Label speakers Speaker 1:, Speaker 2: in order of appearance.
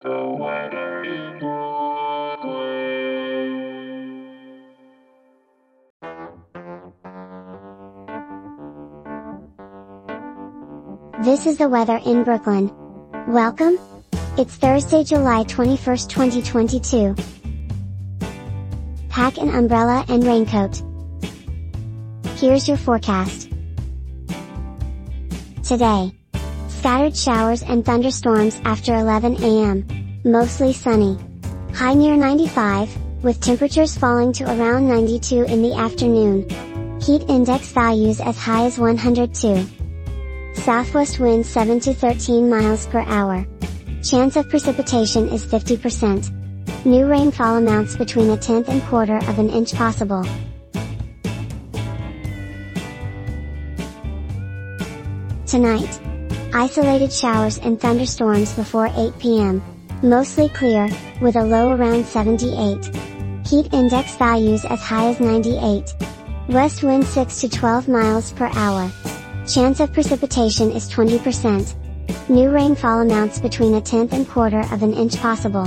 Speaker 1: This is the weather in Brooklyn. Welcome! It's Thursday, July 21st, 2022. Pack an umbrella and raincoat. Here's your forecast. Today. Scattered showers and thunderstorms after 11 am. Mostly sunny. High near 95, with temperatures falling to around 92 in the afternoon. Heat index values as high as 102. Southwest winds 7 to 13 miles per hour. Chance of precipitation is 50%. New rainfall amounts between a tenth and quarter of an inch possible. Tonight. Isolated showers and thunderstorms before 8 p.m. Mostly clear, with a low around 78. Heat index values as high as 98. West wind 6 to 12 miles per hour. Chance of precipitation is 20%. New rainfall amounts between a tenth and quarter of an inch possible.